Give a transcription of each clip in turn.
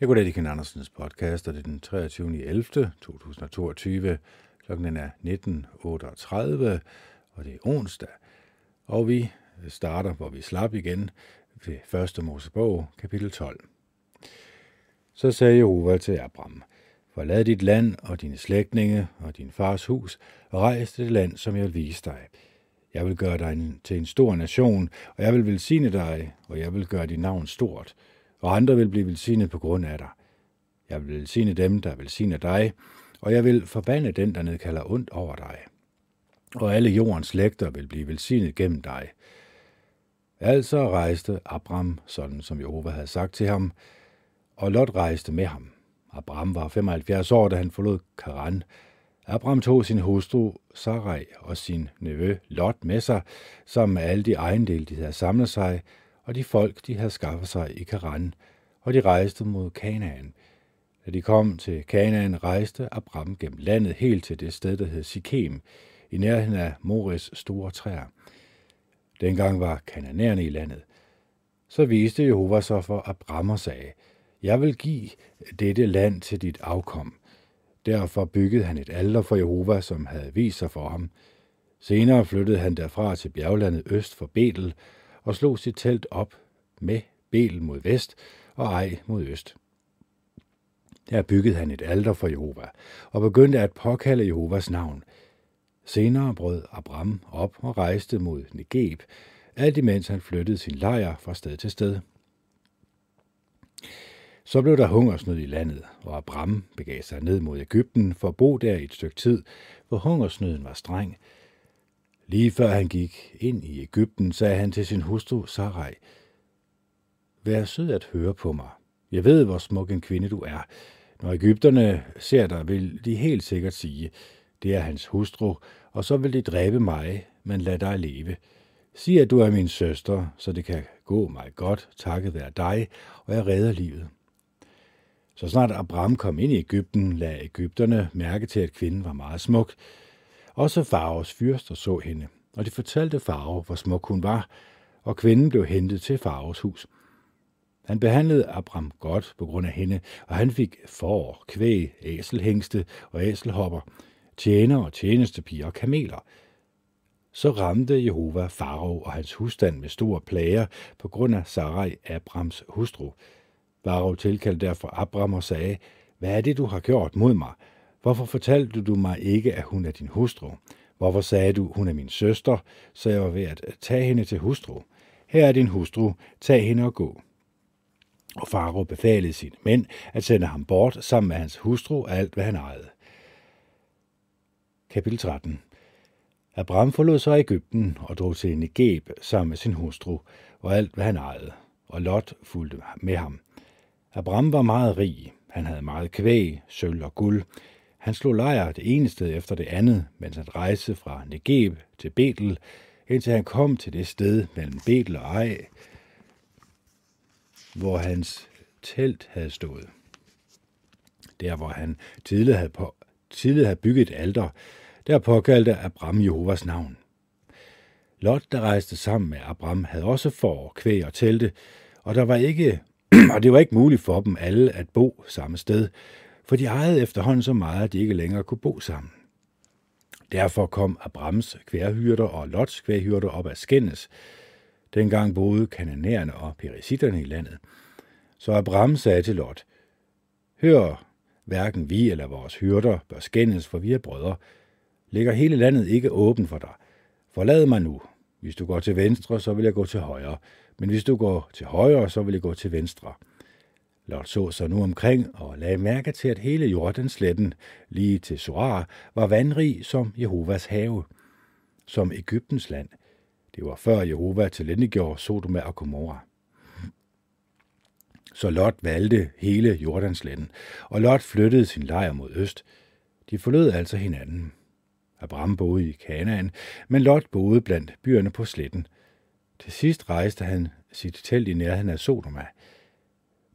Jeg går det Ken Andersens podcast, og det er den 23. 11. 2022. Klokken er 19.38, og det er onsdag. Og vi starter, hvor vi slap igen, ved 1. Mosebog, kapitel 12. Så sagde Jehova til Abraham, Forlad dit land og dine slægtninge og din fars hus, og rejs til det land, som jeg vil vise dig. Jeg vil gøre dig til en stor nation, og jeg vil velsigne dig, og jeg vil gøre dit navn stort – og andre vil blive velsignet på grund af dig. Jeg vil velsigne dem, der velsigner dig, og jeg vil forbande den, der nedkalder ondt over dig. Og alle jordens slægter vil blive velsignet gennem dig. Altså rejste Abram, sådan som Jehova havde sagt til ham, og Lot rejste med ham. Abram var 75 år, da han forlod Karan. Abram tog sin hustru Sarai og sin nevø Lot med sig, sammen med alle de ejendele, de havde samlet sig, og de folk, de havde skaffet sig i Karan, og de rejste mod Kanaan. Da de kom til Kanaan, rejste Abraham gennem landet helt til det sted, der hed Sikem, i nærheden af Mores store træer. Dengang var kananerne i landet. Så viste Jehova sig for Abraham og sagde, Jeg vil give dette land til dit afkom. Derfor byggede han et alter for Jehova, som havde vist sig for ham. Senere flyttede han derfra til bjerglandet øst for Betel, og slog sit telt op med belen mod vest og Ej mod øst. Der byggede han et alter for Jehova og begyndte at påkalde Jehovas navn. Senere brød Abram op og rejste mod Negeb, alt imens han flyttede sin lejr fra sted til sted. Så blev der hungersnød i landet, og Abram begav sig ned mod Ægypten for at bo der i et stykke tid, hvor hungersnøden var streng, Lige før han gik ind i Ægypten, sagde han til sin hustru Sarai, Vær sød at høre på mig. Jeg ved, hvor smuk en kvinde du er. Når Ægypterne ser dig, vil de helt sikkert sige, det er hans hustru, og så vil de dræbe mig, men lad dig leve. Sig, at du er min søster, så det kan gå mig godt, takket være dig, og jeg redder livet. Så snart Abraham kom ind i Ægypten, lagde Ægypterne mærke til, at kvinden var meget smuk, også Faros fyrster så hende, og de fortalte Faro, hvor smuk hun var, og kvinden blev hentet til Faros hus. Han behandlede Abram godt på grund af hende, og han fik får, kvæg, æselhængste og æselhopper, tjener og tjenestepiger og kameler. Så ramte Jehova Faro og hans husstand med store plager på grund af Sarai, Abrams hustru. Faro tilkaldte derfor Abram og sagde, hvad er det, du har gjort mod mig? Hvorfor fortalte du mig ikke, at hun er din hustru? Hvorfor sagde du, hun er min søster, så jeg var ved at øh, tage hende til hustru? Her er din hustru, tag hende og gå. Og Faro befalede sine mænd at sende ham bort sammen med hans hustru og alt, hvad han ejede. Kapitel 13 Abraham forlod så Ægypten og drog til Negeb sammen med sin hustru og alt, hvad han ejede, og Lot fulgte med ham. Abraham var meget rig. Han havde meget kvæg, sølv og guld, han slog lejr det ene sted efter det andet, mens han rejste fra Negeb til Betel, indtil han kom til det sted mellem Betel og Ej, hvor hans telt havde stået. Der, hvor han tidligere havde, på, tidligere havde bygget et alter, der påkaldte Abram Jehovas navn. Lot, der rejste sammen med Abram, havde også får, kvæg og telte, og, der var ikke, og det var ikke muligt for dem alle at bo samme sted, for de ejede efterhånden så meget, at de ikke længere kunne bo sammen. Derfor kom Abrams kværhyrder og Lots kværhyrder op af skændes. Dengang boede kananæerne og perisitterne i landet. Så Abram sagde til Lot, Hør, hverken vi eller vores hyrder bør skændes, for vi er brødre. Ligger hele landet ikke åben for dig? Forlad mig nu. Hvis du går til venstre, så vil jeg gå til højre. Men hvis du går til højre, så vil jeg gå til venstre. Lot så sig nu omkring og lagde mærke til, at hele Jordansletten, lige til Soar, var vandrig som Jehovas have, som Ægyptens land. Det var før Jehova tilindegjorde Sodoma og Gomorra. Så Lot valgte hele Jordansletten, og Lot flyttede sin lejr mod øst. De forlod altså hinanden. Abraham boede i Kanaan, men Lot boede blandt byerne på sletten. Til sidst rejste han sit telt i nærheden af Sodoma.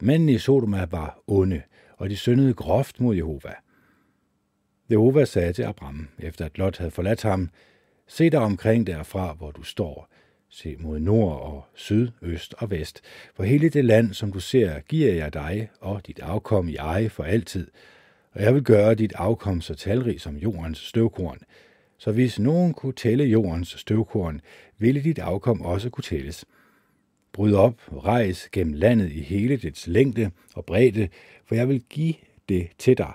Mændene i Sodoma var onde, og de syndede groft mod Jehova. Jehova sagde til Abraham, efter at Lot havde forladt ham, Se dig omkring derfra, hvor du står. Se mod nord og syd, øst og vest. For hele det land, som du ser, giver jeg dig og dit afkom i eje for altid. Og jeg vil gøre dit afkom så talrig som jordens støvkorn. Så hvis nogen kunne tælle jordens støvkorn, ville dit afkom også kunne tælles. Bryd op rejs gennem landet i hele dets længde og bredde, for jeg vil give det til dig.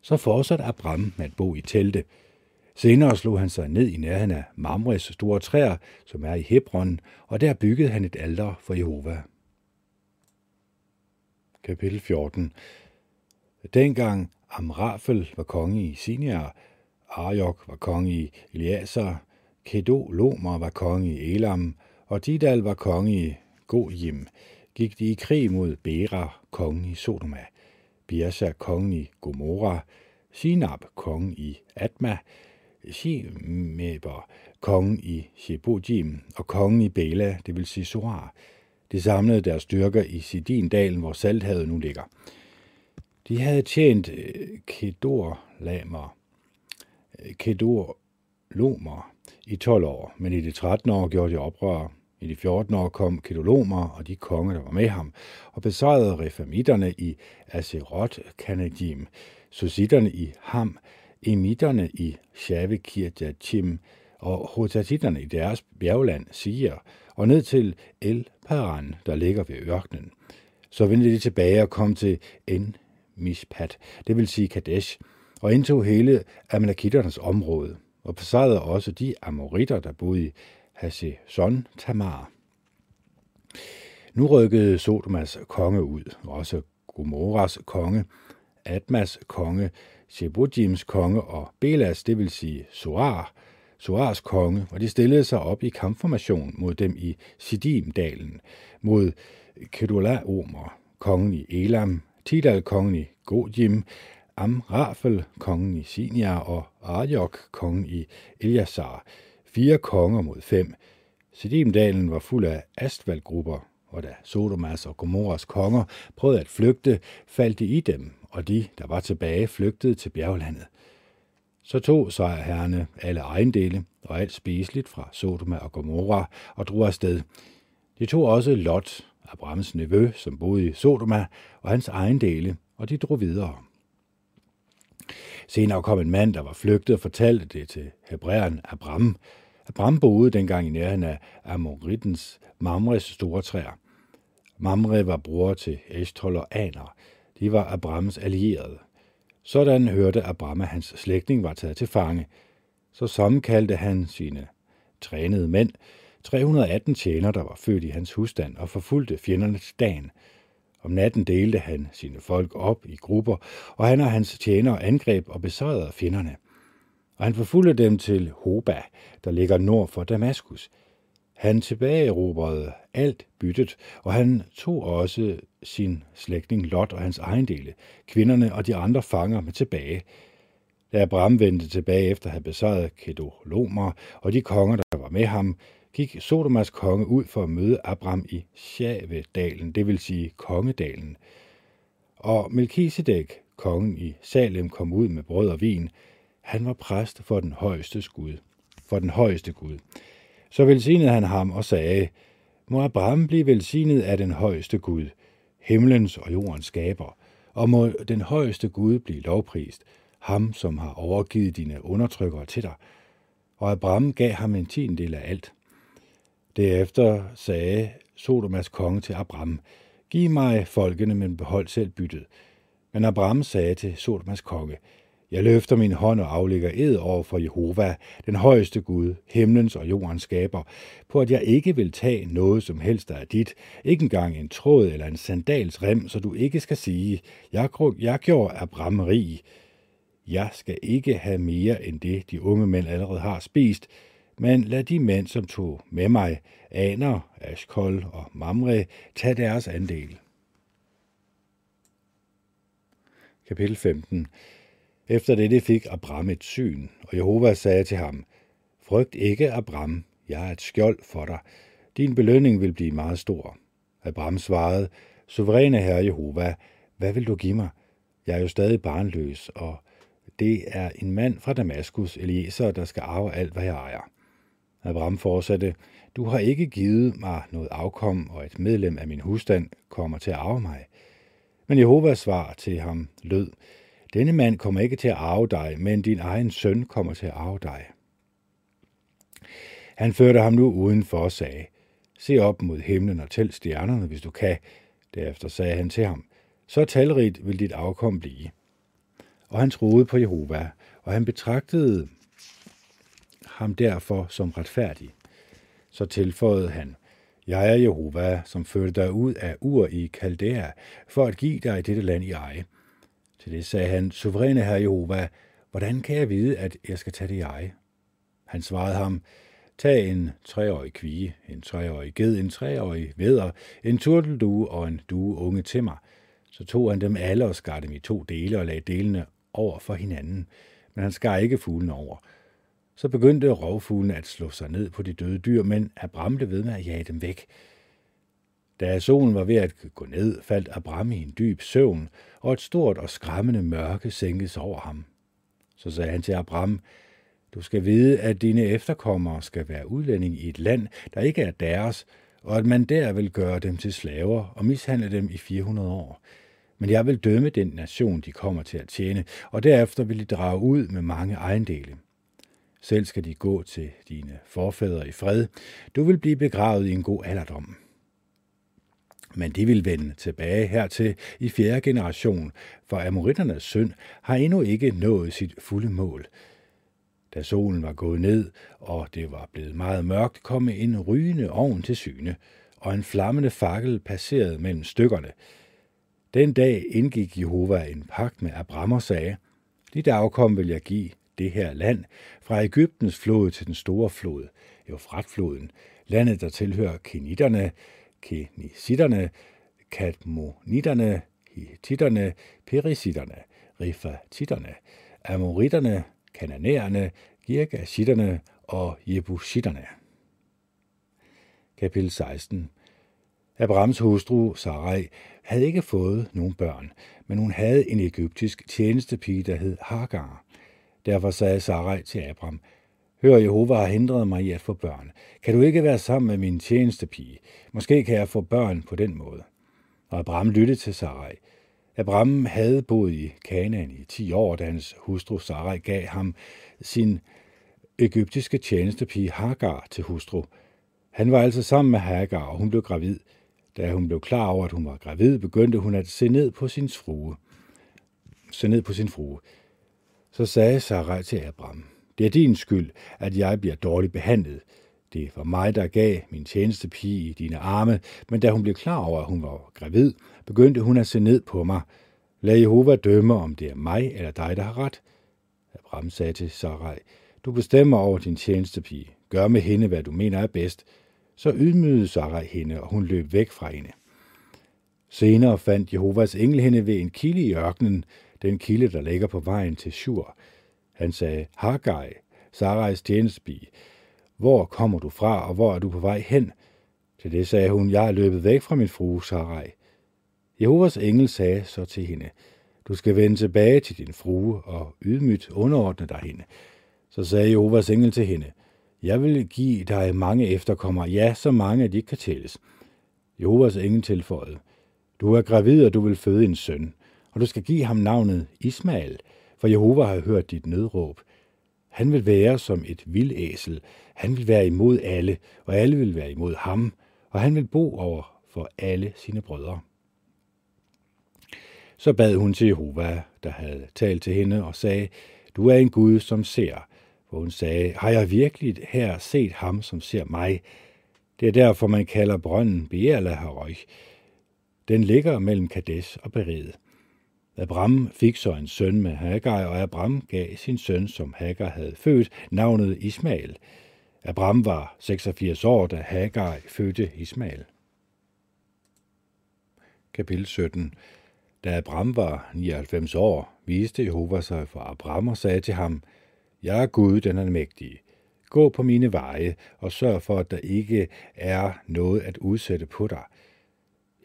Så fortsatte Abraham med at bo i telte. Senere slog han sig ned i nærheden af Mamres store træer, som er i Hebron, og der byggede han et alter for Jehova. Kapitel 14 Dengang Amrafel var konge i Sinjar, Arjok var konge i Eliaser, Kedo Lomer var konge i Elam, og Didal var konge i Gojim, gik de i krig mod Bera, kongen i Sodoma, Birsa, kongen i Gomorra, Sinab, kongen i Atma, Shimeber, kongen i Shebojim og kongen i Bela, det vil sige Sorar. De samlede deres styrker i Sidindalen, hvor salthavet nu ligger. De havde tjent øh, kedorlamer, øh, Kedor Lamer, Kedor Lomer i 12 år, men i de 13 år gjorde de oprør. I de 14 år kom Kedolomer og de konger, der var med ham, og besejrede refamitterne i Azeroth Kanajim, susitterne i Ham, emitterne i Shavekirjachim og hotatitterne i deres bjergland siger, og ned til El Paran, der ligger ved ørkenen. Så vendte de tilbage og kom til En Mishpat, det vil sige Kadesh, og indtog hele Amalekitternes område, og besejrede også de amoritter, der boede i Haseson Tamar. Nu rykkede Sodomas konge ud, også Gomorras konge, Atmas konge, Shebojims konge og Belas, det vil sige Soar, Soars konge, og de stillede sig op i kampformation mod dem i Sidim-dalen, mod Kedula-Omer, kongen i Elam, Tidal, kongen i Godjim, Amrafel, kongen i Sinjar og Arjok, kongen i Eliasar. Fire konger mod fem. Sidimdalen var fuld af astvaldgrupper, og da Sodomas og Gomorras konger prøvede at flygte, faldt de i dem, og de, der var tilbage, flygtede til bjerglandet. Så tog sejrherrene alle ejendele og alt spiseligt fra Sodoma og Gomorra og drog afsted. De tog også Lot, Abrahams nevø, som boede i Sodoma, og hans ejendele, og de drog videre. Senere kom en mand, der var flygtet og fortalte det til hebræeren Abraham. Abraham boede dengang i nærheden af Amoritens Mamres store træer. Mamre var bror til Eshtol og Aner. De var Abrahams allierede. Sådan hørte Abraham, at hans slægtning var taget til fange. Så sammenkaldte han sine trænede mænd, 318 tjener, der var født i hans husstand, og forfulgte fjenderne til dagen. Om natten delte han sine folk op i grupper, og han og hans tjenere angreb og besejrede fjenderne. Og han forfulgte dem til Hoba, der ligger nord for Damaskus – han tilbageerobrede alt byttet, og han tog også sin slægtning Lot og hans ejendele, kvinderne og de andre fanger med tilbage. Da Abraham vendte tilbage efter at have besejret Kedolomer og de konger, der var med ham, gik Sodomas konge ud for at møde Abraham i Shavedalen, det vil sige Kongedalen. Og Melkisedek, kongen i Salem, kom ud med brød og vin. Han var præst for den højeste Gud. For den højeste Gud. Så velsignede han ham og sagde, må Abraham blive velsignet af den højeste Gud, himlens og jordens skaber, og må den højeste Gud blive lovprist, ham som har overgivet dine undertrykkere til dig. Og Abraham gav ham en tiendel af alt. Derefter sagde Sodomas konge til Abraham, Giv mig folkene, men behold selv byttet. Men Abraham sagde til Sodomas konge, jeg løfter min hånd og aflægger ed over for Jehova, den højeste Gud, himlens og jordens skaber, på at jeg ikke vil tage noget som helst, der er dit, ikke engang en tråd eller en sandals rem, så du ikke skal sige, jeg, jeg gjorde Abraham rig. Jeg skal ikke have mere end det, de unge mænd allerede har spist, men lad de mænd, som tog med mig, Aner, Ashkol og Mamre, tage deres andel. Kapitel 15 efter dette fik Abram et syn, og Jehova sagde til ham, Frygt ikke, Abram, jeg er et skjold for dig. Din belønning vil blive meget stor. Abram svarede, Suveræne Herre Jehova, hvad vil du give mig? Jeg er jo stadig barnløs, og det er en mand fra Damaskus, Eliezer, der skal arve alt, hvad jeg ejer. Abraham fortsatte, du har ikke givet mig noget afkom, og et medlem af min husstand kommer til at arve mig. Men Jehovas svar til ham lød, denne mand kommer ikke til at arve dig, men din egen søn kommer til at arve dig. Han førte ham nu udenfor og sagde, se op mod himlen og tæl stjernerne, hvis du kan. Derefter sagde han til ham, så talrigt vil dit afkom blive. Og han troede på Jehova, og han betragtede ham derfor som retfærdig. Så tilføjede han, jeg er Jehova, som førte dig ud af Ur i Kaldæa, for at give dig dette land i eje. Til det sagde han, suveræne herre Jehova, hvordan kan jeg vide, at jeg skal tage det jeg? Han svarede ham, tag en treårig kvige, en treårig ged, en treårig veder, en turteldue og en due unge til mig. Så tog han dem alle og skar dem i to dele og lagde delene over for hinanden, men han skar ikke fuglen over. Så begyndte rovfuglen at slå sig ned på de døde dyr, men Abram blev ved med at jage dem væk. Da solen var ved at gå ned, faldt Abram i en dyb søvn, og et stort og skræmmende mørke sænkes over ham. Så sagde han til Abram, du skal vide, at dine efterkommere skal være udlænding i et land, der ikke er deres, og at man der vil gøre dem til slaver og mishandle dem i 400 år. Men jeg vil dømme den nation, de kommer til at tjene, og derefter vil de drage ud med mange ejendele. Selv skal de gå til dine forfædre i fred. Du vil blive begravet i en god alderdom. Men de vil vende tilbage hertil i fjerde generation, for amoritternes synd har endnu ikke nået sit fulde mål. Da solen var gået ned, og det var blevet meget mørkt, kom en rygende ovn til syne, og en flammende fakkel passerede mellem stykkerne. Den dag indgik Jehova en pagt med Abram og sagde, dit afkom vil jeg give det her land, fra Ægyptens flod til den store flod, Eufratfloden, landet, der tilhører kenitterne, kenisitterne, kadmonitterne, hititterne, perisitterne, rifatitterne, amoritterne, kananæerne, girgashitterne og jebusitterne. Kapitel 16 Abrahams hustru Sarai havde ikke fået nogen børn, men hun havde en egyptisk tjenestepige, der hed Hagar. Derfor sagde Sarai til Abraham, Hør, Jehova har hindret mig i at få børn. Kan du ikke være sammen med min tjenestepige? Måske kan jeg få børn på den måde. Og Abraham lyttede til Sarai. Abraham havde boet i Kanaan i 10 år, da hans hustru Sarai gav ham sin egyptiske tjenestepige Hagar til hustru. Han var altså sammen med Hagar, og hun blev gravid. Da hun blev klar over, at hun var gravid, begyndte hun at se ned på sin frue. Se ned på sin frue. Så sagde Sarai til Abraham, det er din skyld, at jeg bliver dårligt behandlet. Det var mig, der gav min tjenestepige i dine arme, men da hun blev klar over, at hun var gravid, begyndte hun at se ned på mig. Lad Jehova dømme, om det er mig eller dig, der har ret. Abraham sagde til Sarai, du bestemmer over din tjenestepige. Gør med hende, hvad du mener er bedst. Så ydmygede Sarai hende, og hun løb væk fra hende. Senere fandt Jehovas engel hende ved en kilde i ørkenen, den kilde, der ligger på vejen til Shur. Han sagde, Hagai, Sarais tjenestepige, hvor kommer du fra, og hvor er du på vej hen? Til det sagde hun, jeg er løbet væk fra min frue Sarai. Jehovas engel sagde så til hende, du skal vende tilbage til din frue og ydmygt underordne dig hende. Så sagde Jehovas engel til hende, jeg vil give dig mange efterkommere, ja, så mange, at de ikke kan tælles. Jehovas engel tilføjede, du er gravid, og du vil føde en søn, og du skal give ham navnet Ismael, for Jehova har hørt dit nødråb. Han vil være som et vildæsel. Han vil være imod alle, og alle vil være imod ham, og han vil bo over for alle sine brødre. Så bad hun til Jehova, der havde talt til hende, og sagde, du er en Gud, som ser. Hvor hun sagde, har jeg virkelig her set ham, som ser mig? Det er derfor, man kalder brønden Beerla Harøj. Den ligger mellem Kadesh og Bered. Abram fik så en søn med Hagar, og Abram gav sin søn, som Hagar havde født, navnet Ismael. Abram var 86 år, da Hagar fødte Ismael. Kapitel 17 Da Abram var 99 år, viste Jehova sig for Abram og sagde til ham, Jeg er Gud, den er mægtige. Gå på mine veje og sørg for, at der ikke er noget at udsætte på dig.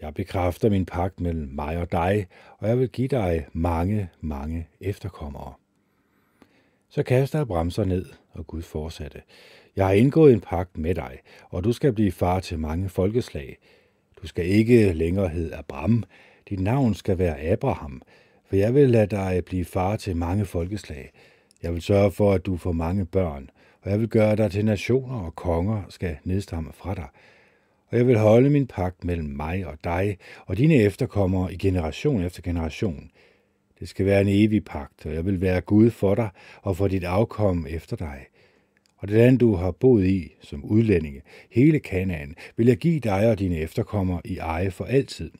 Jeg bekræfter min pagt mellem mig og dig, og jeg vil give dig mange, mange efterkommere. Så kaster jeg bremser ned, og Gud fortsatte. Jeg har indgået en pagt med dig, og du skal blive far til mange folkeslag. Du skal ikke længere hedde Abram. Dit navn skal være Abraham, for jeg vil lade dig blive far til mange folkeslag. Jeg vil sørge for, at du får mange børn, og jeg vil gøre dig til nationer, og konger skal nedstamme fra dig. Og jeg vil holde min pagt mellem mig og dig og dine efterkommere i generation efter generation. Det skal være en evig pagt, og jeg vil være Gud for dig og for dit afkom efter dig. Og det land, du har boet i som udlændinge, hele Kanaan, vil jeg give dig og dine efterkommere i eje for altid,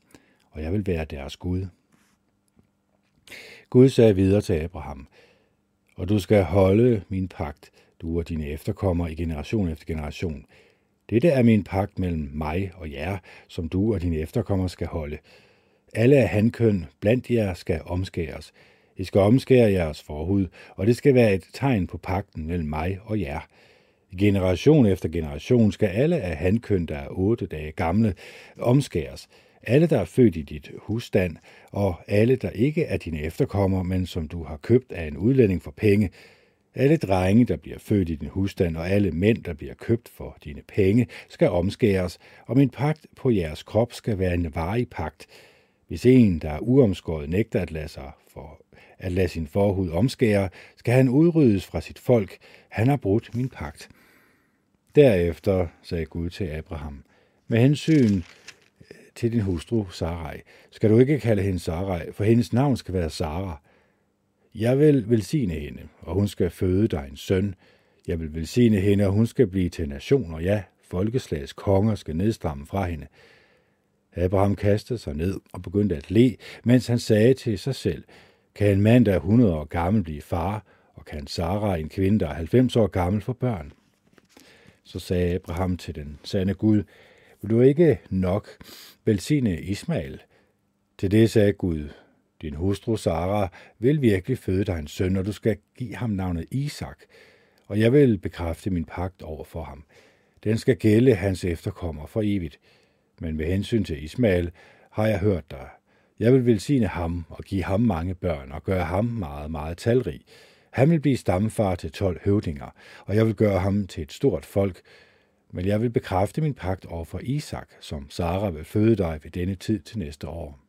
og jeg vil være deres Gud. Gud sagde videre til Abraham, og du skal holde min pagt, du og dine efterkommere i generation efter generation. Dette er min pagt mellem mig og jer, som du og dine efterkommere skal holde. Alle af hankøn blandt jer skal omskæres. I skal omskære jeres forhud, og det skal være et tegn på pagten mellem mig og jer. Generation efter generation skal alle af hankøn, der er otte dage gamle, omskæres. Alle, der er født i dit husstand, og alle, der ikke er dine efterkommere, men som du har købt af en udlænding for penge, alle drenge, der bliver født i din husstand, og alle mænd, der bliver købt for dine penge, skal omskæres, og min pagt på jeres krop skal være en varig pagt. Hvis en, der er uomskåret, nægter at lade, sig for, at lade sin forhud omskære, skal han udryddes fra sit folk. Han har brudt min pagt. Derefter sagde Gud til Abraham, med hensyn øh, til din hustru Sarai, skal du ikke kalde hende Sarai, for hendes navn skal være Sarah. Jeg vil velsigne hende, og hun skal føde dig en søn. Jeg vil velsigne hende, og hun skal blive til nationer. Ja, folkeslagets konger skal nedstramme fra hende. Abraham kastede sig ned og begyndte at le, mens han sagde til sig selv, kan en mand, der er 100 år gammel, blive far, og kan Sara, en kvinde, der er 90 år gammel, få børn? Så sagde Abraham til den sande Gud, vil du ikke nok velsigne Ismael? Til det sagde Gud, din hustru Sara vil virkelig føde dig en søn, og du skal give ham navnet Isak, og jeg vil bekræfte min pagt over for ham. Den skal gælde hans efterkommer for evigt. Men med hensyn til Ismael har jeg hørt dig. Jeg vil velsigne ham og give ham mange børn og gøre ham meget, meget talrig. Han vil blive stamfar til tolv høvdinger, og jeg vil gøre ham til et stort folk, men jeg vil bekræfte min pagt over for Isak, som Sara vil føde dig ved denne tid til næste år.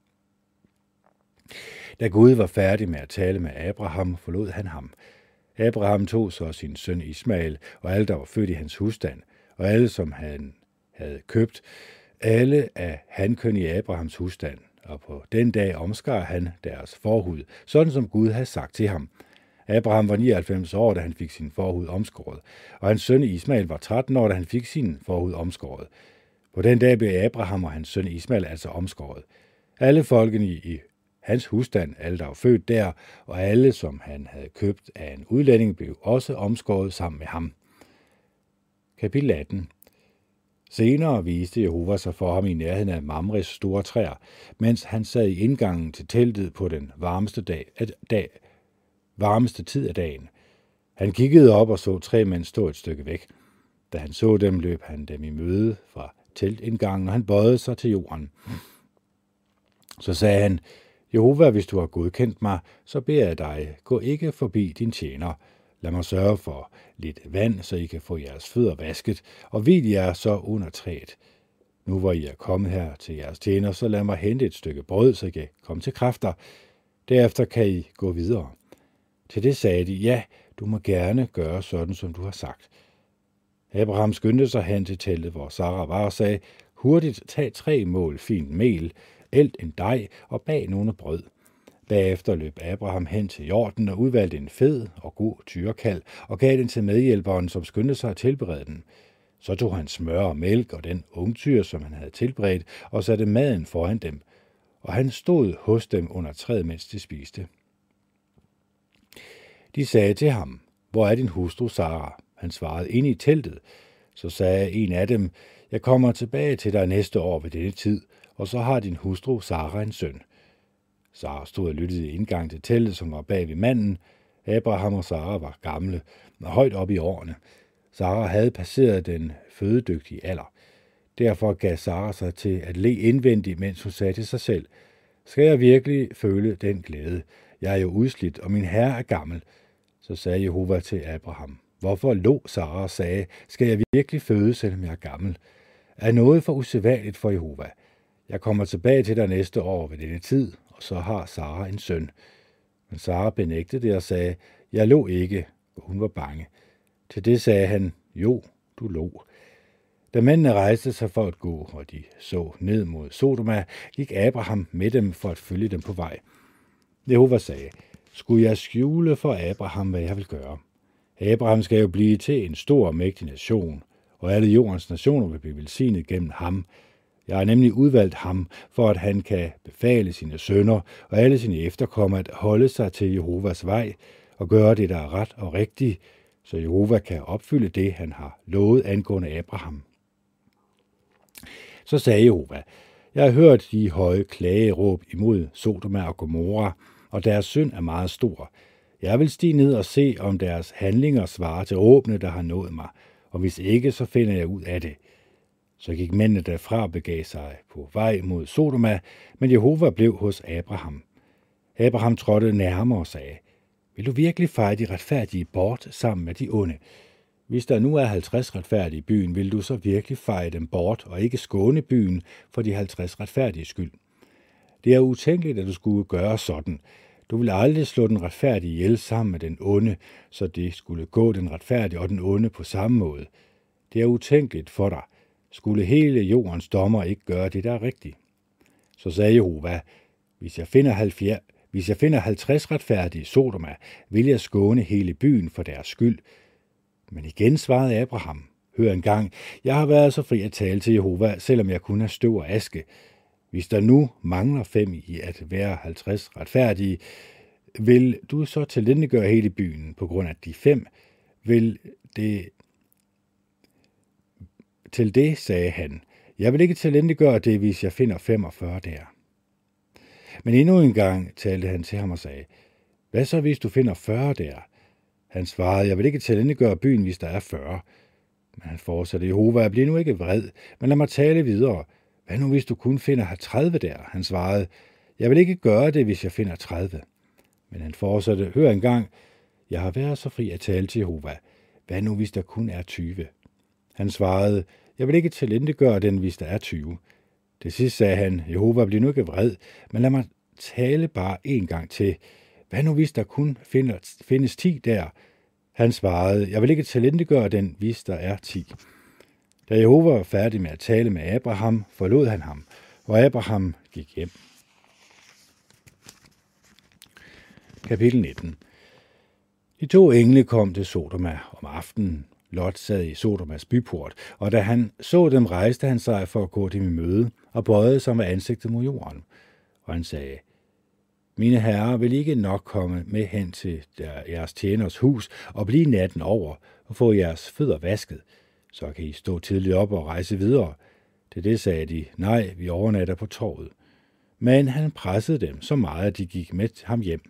Da Gud var færdig med at tale med Abraham, forlod han ham. Abraham tog så sin søn Ismael og alle, der var født i hans husstand, og alle, som han havde købt, alle af hankøn i Abrahams husstand, og på den dag omskar han deres forhud, sådan som Gud havde sagt til ham. Abraham var 99 år, da han fik sin forhud omskåret, og hans søn Ismael var 13 år, da han fik sin forhud omskåret. På den dag blev Abraham og hans søn Ismael altså omskåret. Alle folkene i hans husstand, alle der var født der, og alle, som han havde købt af en udlænding, blev også omskåret sammen med ham. Kapitel 18 Senere viste Jehova sig for ham i nærheden af Mamres store træer, mens han sad i indgangen til teltet på den varmeste, dag, dag, varmeste tid af dagen. Han kiggede op og så tre mænd stå et stykke væk. Da han så dem, løb han dem i møde fra teltindgangen, og han bøjede sig til jorden. Så sagde han, Jehova, hvis du har godkendt mig, så beder jeg dig, gå ikke forbi din tjener. Lad mig sørge for lidt vand, så I kan få jeres fødder vasket, og hvil jer så under træet. Nu hvor I er kommet her til jeres tjener, så lad mig hente et stykke brød, så I kan komme til kræfter. Derefter kan I gå videre. Til det sagde de, ja, du må gerne gøre sådan, som du har sagt. Abraham skyndte sig hen til teltet, hvor Sarah var og sagde, hurtigt tag tre mål fint mel, elt en dej og bag nogle brød. Bagefter løb Abraham hen til jorden og udvalgte en fed og god tyrekald og gav den til medhjælperen, som skyndte sig at tilberede den. Så tog han smør og mælk og den ungtyr, som han havde tilberedt, og satte maden foran dem, og han stod hos dem under træet, mens de spiste. De sagde til ham, hvor er din hustru Sara? Han svarede, ind i teltet. Så sagde en af dem, jeg kommer tilbage til dig næste år ved denne tid, og så har din hustru Sara en søn. Sara stod og lyttede i indgang til teltet, som var bag ved manden. Abraham og Sara var gamle og højt op i årene. Sara havde passeret den fødedygtige alder. Derfor gav Sara sig til at le indvendigt, mens hun sagde til sig selv, skal jeg virkelig føle den glæde? Jeg er jo udslidt, og min herre er gammel. Så sagde Jehova til Abraham, Hvorfor lå Sara og sagde, skal jeg virkelig føde, selvom jeg er gammel? Er noget for usædvanligt for Jehova? Jeg kommer tilbage til dig næste år ved denne tid, og så har Sara en søn. Men Sara benægtede det og sagde, jeg lå ikke, og hun var bange. Til det sagde han, jo, du lå. Da mændene rejste sig for at gå, og de så ned mod Sodoma, gik Abraham med dem for at følge dem på vej. Jehova sagde, skulle jeg skjule for Abraham, hvad jeg vil gøre? Abraham skal jo blive til en stor og mægtig nation, og alle jordens nationer vil blive velsignet gennem ham. Jeg har nemlig udvalgt ham, for at han kan befale sine sønner og alle sine efterkommere at holde sig til Jehovas vej og gøre det, der er ret og rigtigt, så Jehova kan opfylde det, han har lovet angående Abraham. Så sagde Jehova, jeg har hørt de høje klageråb imod Sodoma og Gomorra, og deres synd er meget stor. Jeg vil stige ned og se, om deres handlinger svarer til åbne, der har nået mig, og hvis ikke, så finder jeg ud af det. Så gik mændene derfra og begav sig på vej mod Sodoma, men Jehova blev hos Abraham. Abraham trådte nærmere og sagde, vil du virkelig feje de retfærdige bort sammen med de onde? Hvis der nu er 50 retfærdige i byen, vil du så virkelig feje dem bort og ikke skåne byen for de 50 retfærdige skyld? Det er utænkeligt, at du skulle gøre sådan. Du vil aldrig slå den retfærdige ihjel sammen med den onde, så det skulle gå den retfærdige og den onde på samme måde. Det er utænkeligt for dig. Skulle hele jordens dommer ikke gøre det, der er rigtigt? Så sagde Jehova, hvis jeg finder 70, hvis jeg finder 50 retfærdige Sodoma, vil jeg skåne hele byen for deres skyld. Men igen svarede Abraham, hør engang, jeg har været så fri at tale til Jehova, selvom jeg kun er støv og aske. Hvis der nu mangler fem i at være 50 retfærdige, vil du så tilindegøre hele byen på grund af de fem? Vil det... Til det sagde han, jeg vil ikke tilindegøre det, hvis jeg finder 45 der. Men endnu en gang talte han til ham og sagde, hvad så hvis du finder 40 der? Han svarede, jeg vil ikke tilindegøre byen, hvis der er 40. Men han fortsatte, Jehova, jeg bliver nu ikke vred, men lad mig tale videre. Hvad nu, hvis du kun finder 30 der? Han svarede, jeg vil ikke gøre det, hvis jeg finder 30. Men han fortsatte, hør engang, jeg har været så fri at tale til Jehova. Hvad nu, hvis der kun er 20? Han svarede, jeg vil ikke talentegøre den, hvis der er 20. Det sidste sagde han, Jehova bliver nu ikke vred, men lad mig tale bare en gang til. Hvad nu hvis der kun findes 10 der? Han svarede, jeg vil ikke talentegøre den, hvis der er 10. Da Jehova var færdig med at tale med Abraham, forlod han ham, og Abraham gik hjem. Kapitel 19 De to engle kom til Sodoma om aftenen. Lot sad i Sodomas byport, og da han så dem, rejste han sig for at gå dem i møde og bøjede sig med ansigtet mod jorden. Og han sagde, mine herrer vil ikke nok komme med hen til der, jeres tjeners hus og blive natten over og få jeres fødder vasket. Så kan I stå tidligt op og rejse videre. Til det sagde de, nej, vi overnatter på torvet. Men han pressede dem så meget, at de gik med ham hjem.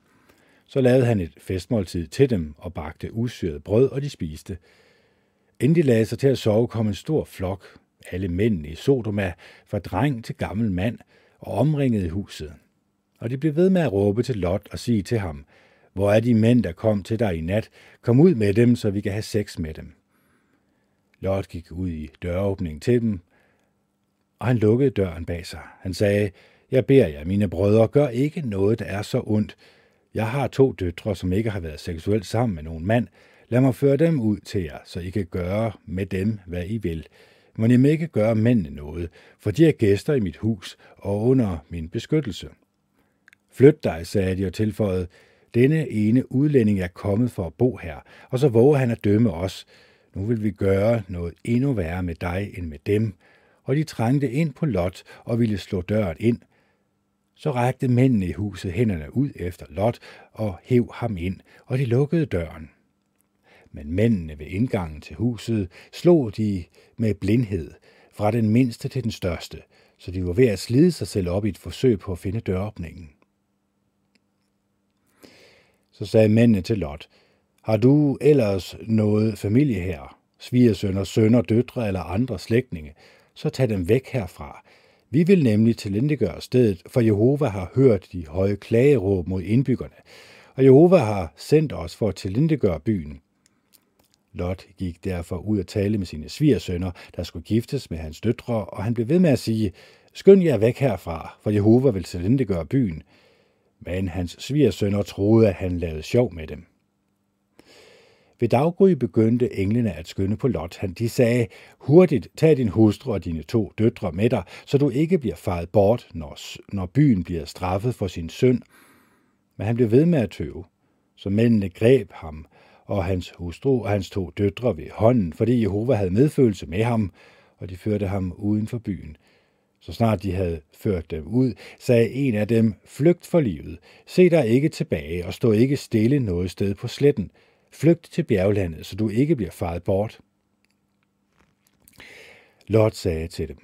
Så lavede han et festmåltid til dem og bagte usyret brød, og de spiste. Inden de lagde sig til at sove, kom en stor flok, alle mænd i Sodoma, fra dreng til gammel mand, og omringede huset. Og de blev ved med at råbe til Lot og sige til ham, hvor er de mænd, der kom til dig i nat? Kom ud med dem, så vi kan have sex med dem. Lot gik ud i døråbningen til dem, og han lukkede døren bag sig. Han sagde, jeg beder jer, mine brødre, gør ikke noget, der er så ondt. Jeg har to døtre, som ikke har været seksuelt sammen med nogen mand. Lad mig føre dem ud til jer, så I kan gøre med dem, hvad I vil. Men I må ikke gøre mændene noget, for de er gæster i mit hus og under min beskyttelse. Flyt dig, sagde de og tilføjede, denne ene udlænding er kommet for at bo her, og så våger han at dømme os. Nu vil vi gøre noget endnu værre med dig end med dem. Og de trængte ind på Lot og ville slå døren ind. Så rækte mændene i huset hænderne ud efter Lot og hæv ham ind, og de lukkede døren. Men mændene ved indgangen til huset slog de med blindhed, fra den mindste til den største, så de var ved at slide sig selv op i et forsøg på at finde døråbningen. Så sagde mændene til Lot, har du ellers noget familie her, svigersønner, sønner, døtre eller andre slægtninge, så tag dem væk herfra. Vi vil nemlig tilindegøre stedet, for Jehova har hørt de høje klageråb mod indbyggerne, og Jehova har sendt os for at tilindegøre byen. Lot gik derfor ud og tale med sine svigersønner, der skulle giftes med hans døtre, og han blev ved med at sige, skynd jer væk herfra, for Jehova vil gøre byen. Men hans svigersønner troede, at han lavede sjov med dem. Ved daggry begyndte englene at skynde på Lot. Han de sagde, hurtigt tag din hustru og dine to døtre med dig, så du ikke bliver faret bort, når, når byen bliver straffet for sin synd. Men han blev ved med at tøve. Så mændene greb ham og hans hustru og hans to døtre ved hånden, fordi Jehova havde medfølelse med ham, og de førte ham uden for byen. Så snart de havde ført dem ud, sagde en af dem, flygt for livet, se dig ikke tilbage og stå ikke stille noget sted på sletten. Flygt til bjerglandet, så du ikke bliver faret bort. Lot sagde til dem,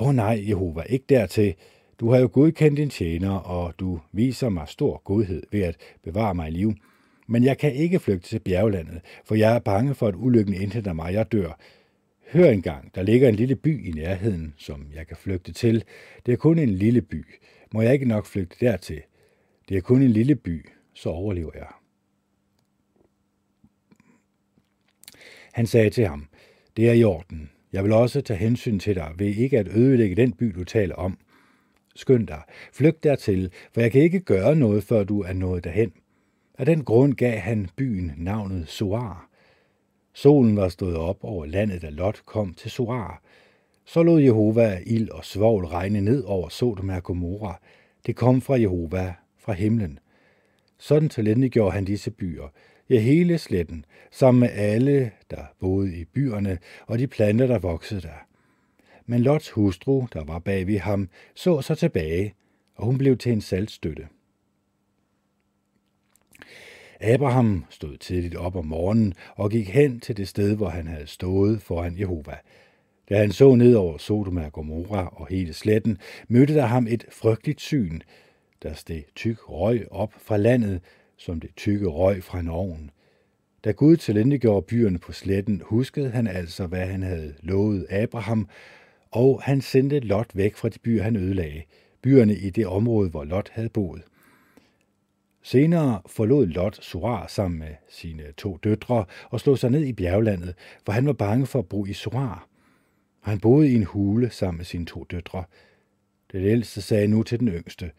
Åh oh, nej, Jehova, ikke dertil. Du har jo godkendt din tjener, og du viser mig stor godhed ved at bevare mig i live. Men jeg kan ikke flygte til bjerglandet, for jeg er bange for, at ulykken indhenter mig, jeg dør. Hør engang, der ligger en lille by i nærheden, som jeg kan flygte til. Det er kun en lille by. Må jeg ikke nok flygte dertil? Det er kun en lille by, så overlever jeg. Han sagde til ham, det er i orden. Jeg vil også tage hensyn til dig ved ikke at ødelægge den by, du taler om. Skynd dig, flygt dertil, for jeg kan ikke gøre noget, før du er nået derhen. Af den grund gav han byen navnet Soar. Solen var stået op over landet, da Lot kom til Soar. Så lod Jehova ild og svovl regne ned over Sodom og Gomorra. Det kom fra Jehova, fra himlen. Sådan gjorde han disse byer, ja hele sletten, sammen med alle, der boede i byerne, og de planter, der voksede der. Men Lots hustru, der var bag ved ham, så sig tilbage, og hun blev til en saltstøtte. Abraham stod tidligt op om morgenen og gik hen til det sted, hvor han havde stået foran Jehova. Da han så ned over Sodoma og Gomorra og hele sletten, mødte der ham et frygteligt syn. Der steg tyk røg op fra landet, som det tykke røg fra en ovn. Da Gud tilindegjorde byerne på sletten, huskede han altså, hvad han havde lovet Abraham, og han sendte Lot væk fra de byer, han ødelagde, byerne i det område, hvor Lot havde boet. Senere forlod Lot Surar sammen med sine to døtre og slog sig ned i bjerglandet, for han var bange for at bo i Surar. Han boede i en hule sammen med sine to døtre. Den ældste sagde nu til den yngste,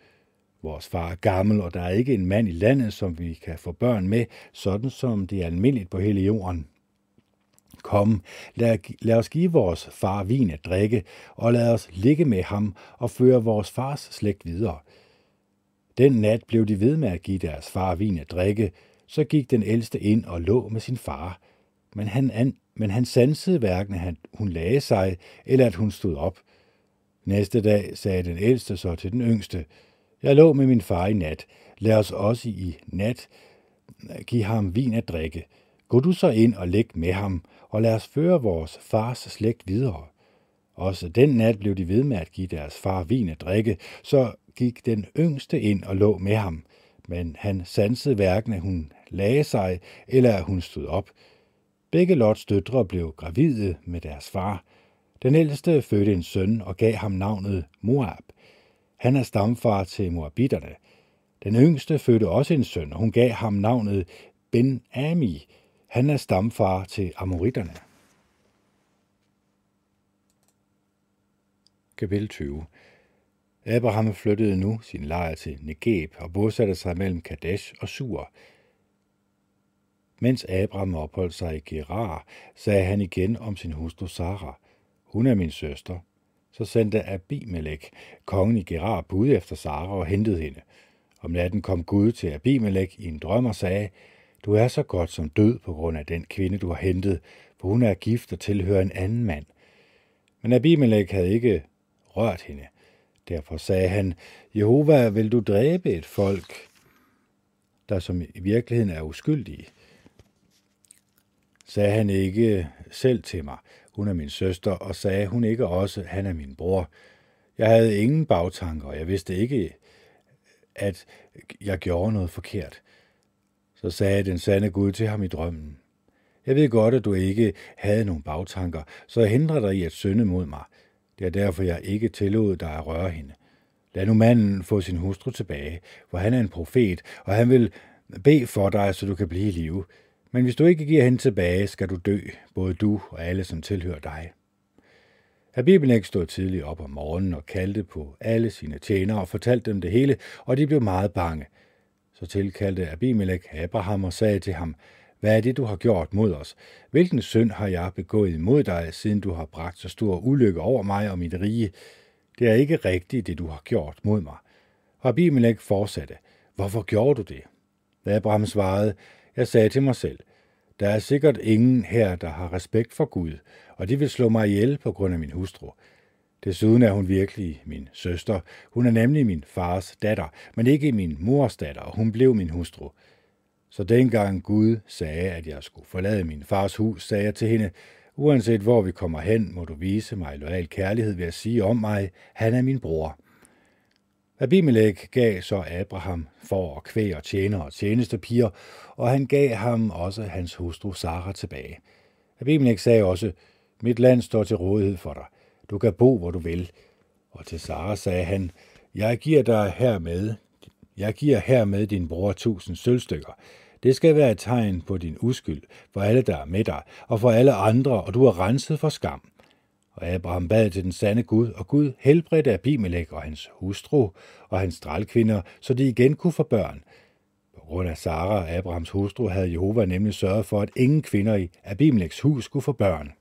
Vores far er gammel, og der er ikke en mand i landet, som vi kan få børn med, sådan som det er almindeligt på hele jorden. Kom, lad, lad os give vores far vin at drikke, og lad os ligge med ham og føre vores fars slægt videre – den nat blev de ved med at give deres far vin at drikke, så gik den ældste ind og lå med sin far. Men han, an, men han sansede hverken, at hun lagde sig, eller at hun stod op. Næste dag sagde den ældste så til den yngste, Jeg lå med min far i nat. Lad os også i nat give ham vin at drikke. Gå du så ind og læg med ham, og lad os føre vores fars slægt videre. Også den nat blev de ved med at give deres far vin at drikke, så gik den yngste ind og lå med ham, men han sansede hverken, at hun lagde sig, eller at hun stod op. Begge Lots døtre blev gravide med deres far. Den ældste fødte en søn og gav ham navnet Moab. Han er stamfar til Moabitterne. Den yngste fødte også en søn, og hun gav ham navnet Ben-Ami. Han er stamfar til Amoritterne. Kapitel 20 Abraham flyttede nu sin lejr til Negeb og bosatte sig mellem Kadesh og Sur. Mens Abraham opholdt sig i Gerar, sagde han igen om sin hustru Sara, hun er min søster. Så sendte Abimelech, kongen i Gerar, bud efter Sara og hentede hende. Om natten kom Gud til Abimelech i en drøm og sagde, du er så godt som død på grund af den kvinde, du har hentet, for hun er gift og tilhører en anden mand. Men Abimelech havde ikke rørt hende. Derfor sagde han, Jehova, vil du dræbe et folk, der som i virkeligheden er uskyldige? Sagde han ikke selv til mig, hun er min søster, og sagde hun ikke også, han er min bror. Jeg havde ingen bagtanker, og jeg vidste ikke, at jeg gjorde noget forkert. Så sagde den sande Gud til ham i drømmen. Jeg ved godt, at du ikke havde nogen bagtanker, så jeg hindrer dig i at synde mod mig. Det er derfor, jeg ikke tillod dig at røre hende. Lad nu manden få sin hustru tilbage, for han er en profet, og han vil bede for dig, så du kan blive i live. Men hvis du ikke giver hende tilbage, skal du dø, både du og alle, som tilhører dig. Abimelech stod tidligt op om morgenen og kaldte på alle sine tjenere og fortalte dem det hele, og de blev meget bange. Så tilkaldte Abimelech Abraham og sagde til ham, hvad er det, du har gjort mod os? Hvilken synd har jeg begået imod dig, siden du har bragt så stor ulykke over mig og mit rige? Det er ikke rigtigt, det du har gjort mod mig. Rabbi Melek fortsatte, hvorfor gjorde du det? Da Abraham svarede, jeg sagde til mig selv, der er sikkert ingen her, der har respekt for Gud, og de vil slå mig ihjel på grund af min hustru. Desuden er hun virkelig min søster. Hun er nemlig min fars datter, men ikke min mors datter, og hun blev min hustru. Så dengang Gud sagde, at jeg skulle forlade min fars hus, sagde jeg til hende, uanset hvor vi kommer hen, må du vise mig loyal kærlighed ved at sige om mig, han er min bror. Abimelech gav så Abraham for og kvæg og tjener og tjenestepiger, og han gav ham også hans hustru Sara tilbage. Abimelech sagde også, mit land står til rådighed for dig. Du kan bo, hvor du vil. Og til Sara sagde han, jeg giver dig hermed, jeg giver hermed din bror tusind sølvstykker. Det skal være et tegn på din uskyld for alle, der er med dig, og for alle andre, og du er renset for skam. Og Abraham bad til den sande Gud, og Gud helbredte Abimelech og hans hustru og hans stralkvinder, så de igen kunne få børn. På grund af Sara, Abrahams hustru, havde Jehova nemlig sørget for, at ingen kvinder i Abimelechs hus skulle få børn.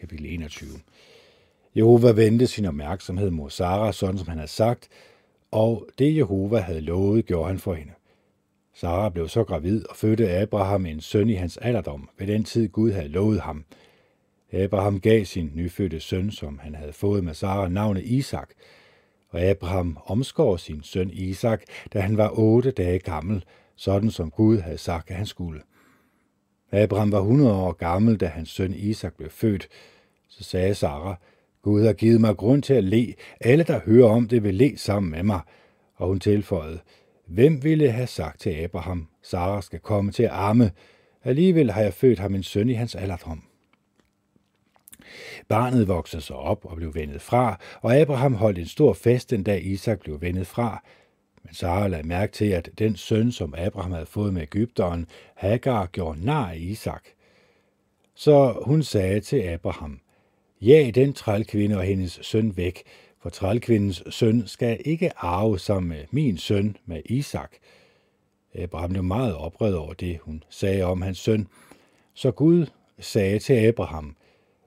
Kapitel 21 Jehova vendte sin opmærksomhed mod Sara, sådan som han havde sagt, og det Jehova havde lovet, gjorde han for hende. Sara blev så gravid og fødte Abraham en søn i hans alderdom, ved den tid Gud havde lovet ham. Abraham gav sin nyfødte søn, som han havde fået med Sara, navnet Isak, og Abraham omskår sin søn Isak, da han var otte dage gammel, sådan som Gud havde sagt, at han skulle. Abraham var 100 år gammel, da hans søn Isak blev født. Så sagde Sara, Gud har givet mig grund til at le. Alle, der hører om det, vil le sammen med mig. Og hun tilføjede, Hvem ville have sagt til Abraham, Sara skal komme til at arme? Alligevel har jeg født ham en søn i hans alderdom. Barnet voksede sig op og blev vendet fra, og Abraham holdt en stor fest den dag Isak blev vendet fra. Men Sara lagde mærke til, at den søn, som Abraham havde fået med Ægypteren, Hagar, gjorde nar af Isak. Så hun sagde til Abraham, Ja, den trælkvinde og hendes søn væk, for trælkvindens søn skal ikke arve sammen med min søn, med Isak. Abraham blev meget oprevet over det, hun sagde om hans søn. Så Gud sagde til Abraham,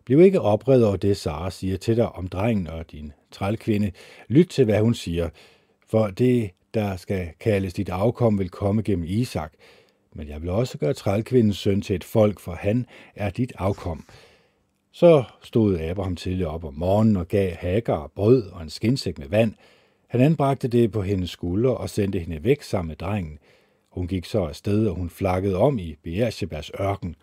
Bliv ikke oprevet over det, Sara siger til dig om drengen og din trælkvinde. Lyt til, hvad hun siger, for det, der skal kaldes dit afkom, vil komme gennem Isak. Men jeg vil også gøre trælkvindens søn til et folk, for han er dit afkom. Så stod Abraham tidligere op om morgenen og gav Hagar brød og en skinsæk med vand. Han anbragte det på hendes skuldre og sendte hende væk sammen med drengen. Hun gik så afsted, og hun flakkede om i Beershebas ørken.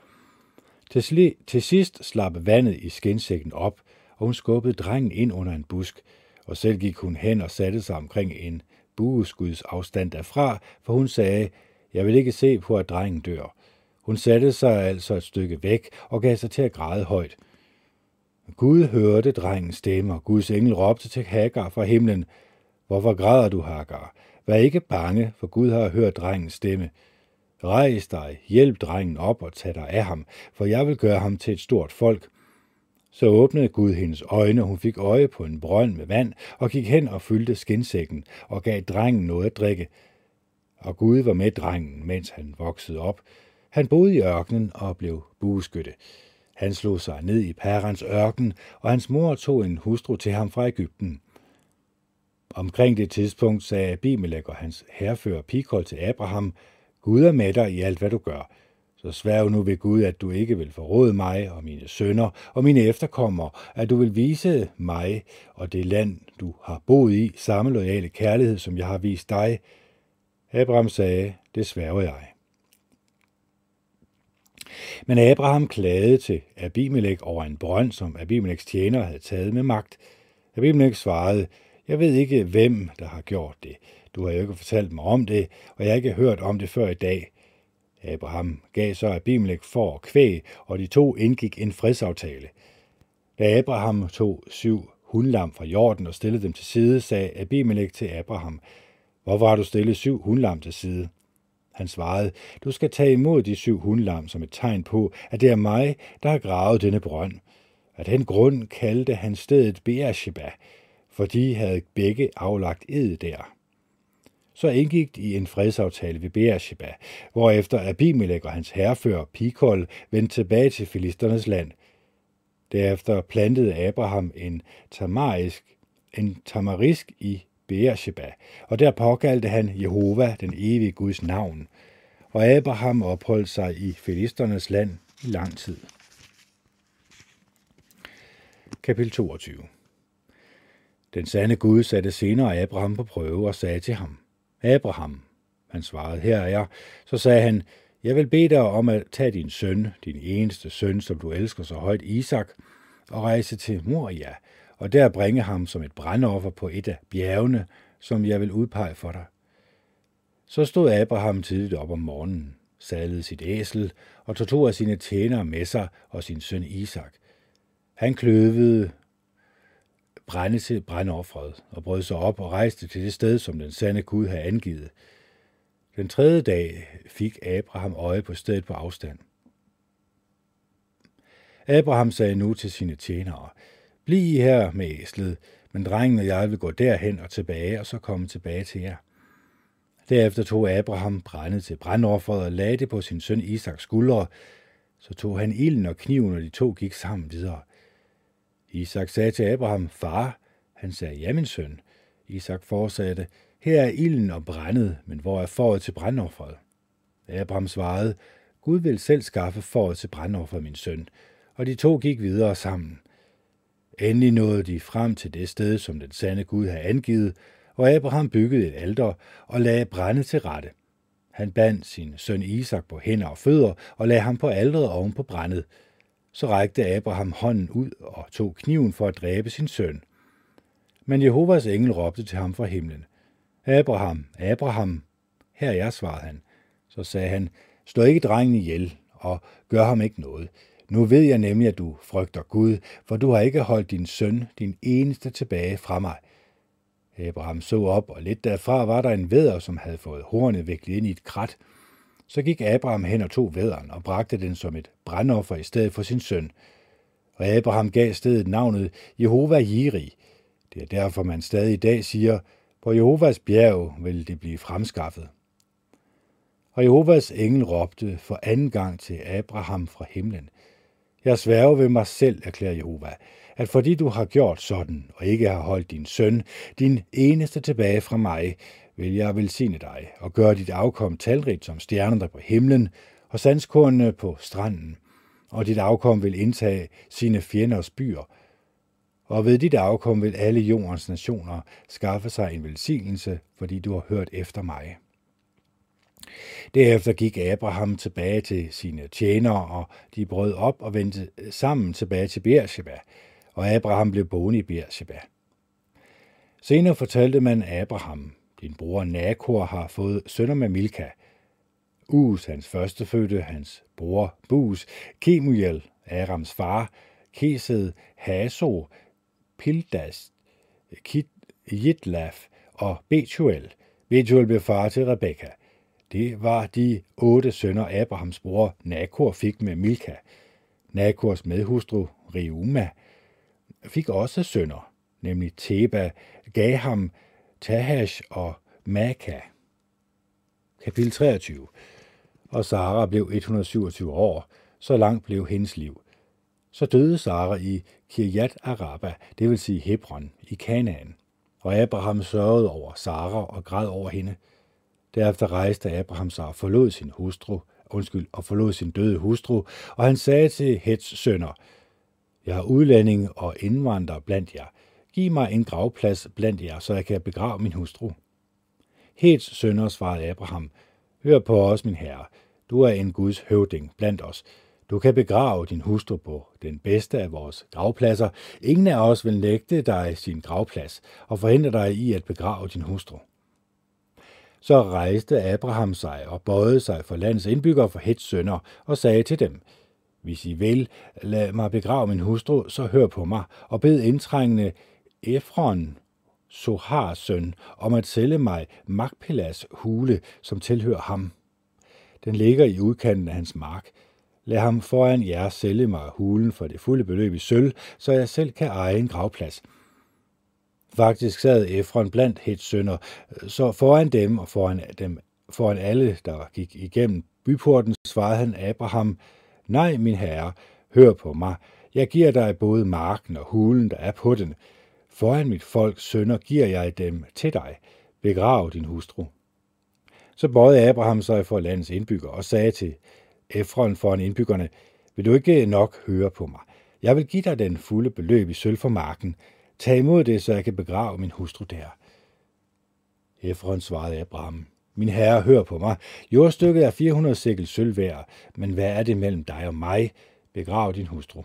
Til, sli, til sidst slap vandet i skinsækken op, og hun skubbede drengen ind under en busk, og selv gik hun hen og satte sig omkring en bueskuds afstand derfra, for hun sagde, jeg vil ikke se på, at drengen dør. Hun satte sig altså et stykke væk og gav sig til at græde højt. Gud hørte drengens stemme, og Guds engel råbte til Hagar fra himlen, Hvorfor græder du, Hagar? Vær ikke bange, for Gud har hørt drengens stemme. Rejs dig, hjælp drengen op og tag dig af ham, for jeg vil gøre ham til et stort folk. Så åbnede Gud hendes øjne, og hun fik øje på en brønd med vand, og gik hen og fyldte skinsækken, og gav drengen noget at drikke. Og Gud var med drengen, mens han voksede op. Han boede i ørkenen og blev bueskytte. Han slog sig ned i Parans ørken, og hans mor tog en hustru til ham fra Ægypten. Omkring det tidspunkt sagde Abimelech og hans herfører Pikol til Abraham, Gud er med dig i alt, hvad du gør. Så sværg nu ved Gud, at du ikke vil forråde mig og mine sønner og mine efterkommere, at du vil vise mig og det land, du har boet i, samme loyale kærlighed, som jeg har vist dig. Abraham sagde, det sværger jeg. Men Abraham klagede til Abimelech over en brønd, som Abimelechs tjener havde taget med magt. Abimelech svarede, jeg ved ikke, hvem der har gjort det. Du har jo ikke fortalt mig om det, og jeg har ikke hørt om det før i dag. Abraham gav så Abimelech for og kvæg, og de to indgik en fredsaftale. Da Abraham tog syv hundlam fra jorden og stillede dem til side, sagde Abimelech til Abraham, Hvorfor har du stillet syv hundlam til side? Han svarede, du skal tage imod de syv hundlam som et tegn på, at det er mig, der har gravet denne brønd. Af den grund kaldte han stedet Beersheba, for de havde begge aflagt ed der. Så indgik de en fredsaftale ved Beersheba, hvorefter Abimelech og hans herrefører Pikol vendte tilbage til filisternes land. Derefter plantede Abraham en tamarisk, en tamarisk i Beersheba, og der påkaldte han Jehova, den evige Guds navn. Og Abraham opholdt sig i filisternes land i lang tid. Kapitel 22 Den sande Gud satte senere Abraham på prøve og sagde til ham, Abraham, han svarede, her er jeg. Så sagde han, jeg vil bede dig om at tage din søn, din eneste søn, som du elsker så højt, Isak, og rejse til Moria, og der bringe ham som et brandoffer på et af bjergene, som jeg vil udpege for dig. Så stod Abraham tidligt op om morgenen, sadlede sit æsel og tog to af sine tjenere med sig og sin søn Isak. Han kløvede brænde til brændoffret og brød sig op og rejste til det sted, som den sande Gud havde angivet. Den tredje dag fik Abraham øje på stedet på afstand. Abraham sagde nu til sine tjenere, Bliv her med æslet, men drengen og jeg vil gå derhen og tilbage, og så komme tilbage til jer. Derefter tog Abraham brændet til brændofferet og lagde det på sin søn Isaks skuldre. Så tog han ilden og kniven, og de to gik sammen videre. Isak sagde til Abraham, far, han sagde, ja min søn. Isak fortsatte, her er ilden og brændet, men hvor er foråret til brændofferet? Abraham svarede, Gud vil selv skaffe foråret til brændofferet, min søn. Og de to gik videre sammen. Endelig nåede de frem til det sted, som den sande Gud havde angivet, og Abraham byggede et alter og lagde brænde til rette. Han bandt sin søn Isak på hænder og fødder og lagde ham på alderet oven på brændet. Så rækte Abraham hånden ud og tog kniven for at dræbe sin søn. Men Jehovas engel råbte til ham fra himlen. Abraham, Abraham. Her er jeg, svarede han. Så sagde han, slå ikke drengen ihjel, og gør ham ikke noget. Nu ved jeg nemlig, at du frygter Gud, for du har ikke holdt din søn, din eneste, tilbage fra mig. Abraham så op, og lidt derfra var der en væder, som havde fået hornet viklet ind i et krat. Så gik Abraham hen og tog væderen og bragte den som et brandoffer i stedet for sin søn. Og Abraham gav stedet navnet Jehova Jiri. Det er derfor, man stadig i dag siger, på Jehovas bjerg vil det blive fremskaffet. Og Jehovas engel råbte for anden gang til Abraham fra himlen. Jeg sværger ved mig selv, erklærer Jehova, at fordi du har gjort sådan, og ikke har holdt din søn, din eneste tilbage fra mig, vil jeg velsigne dig og gøre dit afkom talrigt som stjernerne på himlen og sandskornene på stranden, og dit afkom vil indtage sine fjenders byer, og ved dit afkom vil alle jordens nationer skaffe sig en velsignelse, fordi du har hørt efter mig. Derefter gik Abraham tilbage til sine tjenere, og de brød op og vendte øh, sammen tilbage til Beersheba, og Abraham blev boende i Beersheba. Senere fortalte man Abraham, din bror Nakor har fået sønner med Milka. Us, hans førstefødte, hans bror Bus, Kemuel, Arams far, Kesed, Haso, Pildas, Kit, Jitlaf og Betuel. Betuel blev far til Rebekka. Det var de otte sønner, Abrahams bror Nakor fik med Milka. Nakors medhustru, Reuma, fik også sønner, nemlig Teba, Gaham, Tahash og Maka. Kapitel 23 Og Sara blev 127 år, så langt blev hendes liv. Så døde Sara i Kirjat Araba, det vil sige Hebron, i Kanaan. Og Abraham sørgede over Sara og græd over hende – Derefter rejste Abraham sig og forlod sin hustru, undskyld, og forlod sin døde hustru, og han sagde til Hets sønner, Jeg er udlænding og indvandrer blandt jer. Giv mig en gravplads blandt jer, så jeg kan begrave min hustru. Hets sønner svarede Abraham, Hør på os, min herre. Du er en Guds høvding blandt os. Du kan begrave din hustru på den bedste af vores gravpladser. Ingen af os vil nægte dig sin gravplads og forhindre dig i at begrave din hustru. Så rejste Abraham sig og bøjede sig for landets indbyggere for Hets sønner og sagde til dem, Hvis I vil, lad mig begrave min hustru, så hør på mig, og bed indtrængende Efron, Sohars søn, om at sælge mig Magpelas hule, som tilhører ham. Den ligger i udkanten af hans mark. Lad ham foran jer sælge mig hulen for det fulde beløb i sølv, så jeg selv kan eje en gravplads. Faktisk sad Efron blandt hetsønder, så foran dem og foran, dem, foran alle, der gik igennem byporten, svarede han Abraham, Nej, min herre, hør på mig. Jeg giver dig både marken og hulen, der er på den. Foran mit folks sønner giver jeg dem til dig. Begrav din hustru. Så bøjede Abraham sig for landets indbyggere og sagde til Efron foran indbyggerne, vil du ikke nok høre på mig? Jeg vil give dig den fulde beløb i sølv for marken. Tag imod det, så jeg kan begrave min hustru der. Efron svarede Abraham, min herre, hør på mig. Jordstykket er 400 sikkel sølvvær, men hvad er det mellem dig og mig? Begrav din hustru.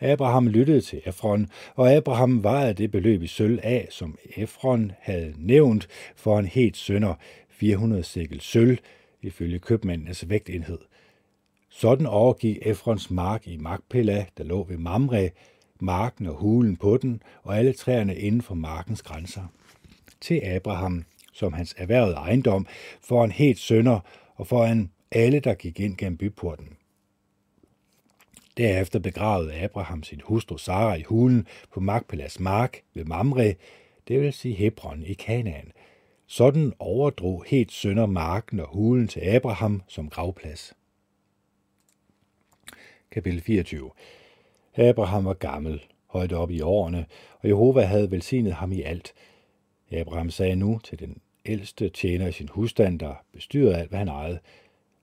Abraham lyttede til Efron, og Abraham vejede det beløb i sølv af, som Efron havde nævnt for en helt sønder, 400 sikkel sølv, ifølge købmændenes vægtenhed. Sådan overgik Efrons mark i Magpela, der lå ved Mamre, marken og hulen på den, og alle træerne inden for markens grænser. Til Abraham, som hans erhvervede ejendom, for en helt sønder og foran alle, der gik ind gennem byporten. Derefter begravede Abraham sin hustru Sara i hulen på Magpelas mark ved Mamre, det vil sige Hebron i Kanaan. Sådan overdrog helt sønder marken og hulen til Abraham som gravplads. Kapitel 24 Abraham var gammel, højt op i årene, og Jehova havde velsignet ham i alt. Abraham sagde nu til den ældste tjener i sin husstand, der bestyrede alt, hvad han ejede,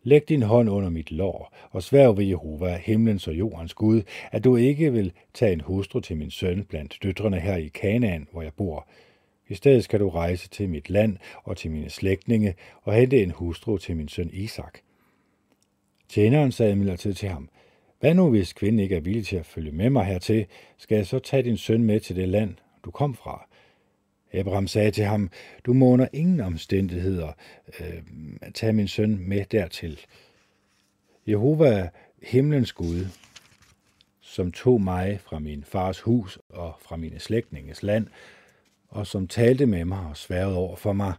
Læg din hånd under mit lår, og sværg ved Jehova, himlens og jordens Gud, at du ikke vil tage en hustru til min søn blandt døtrene her i Kanaan, hvor jeg bor. I stedet skal du rejse til mit land og til mine slægtninge og hente en hustru til min søn Isak. Tjeneren sagde imidlertid til ham, hvad nu hvis kvinden ikke er villig til at følge med mig hertil, skal jeg så tage din søn med til det land, du kom fra? Abraham sagde til ham, du må under ingen omstændigheder øh, tage min søn med dertil. Jehova, himlens Gud, som tog mig fra min fars hus og fra mine slægtninges land, og som talte med mig og sværede over for mig,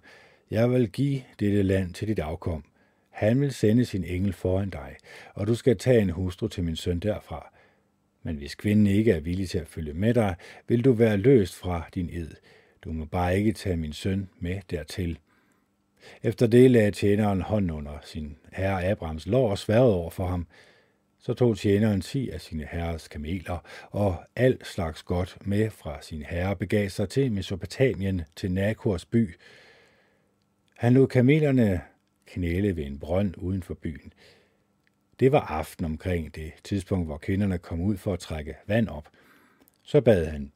jeg vil give dette land til dit afkom. Han vil sende sin engel foran dig, og du skal tage en hustru til min søn derfra. Men hvis kvinden ikke er villig til at følge med dig, vil du være løst fra din ed. Du må bare ikke tage min søn med dertil. Efter det lagde tjeneren hånden under sin herre Abrahams lår og sværede over for ham. Så tog tjeneren ti af sine herres kameler og al slags godt med fra sin herre begav sig til Mesopotamien til Nakors by. Han lod kamelerne knæle ved en brønd uden for byen. Det var aften omkring det tidspunkt, hvor kvinderne kom ud for at trække vand op. Så bad han,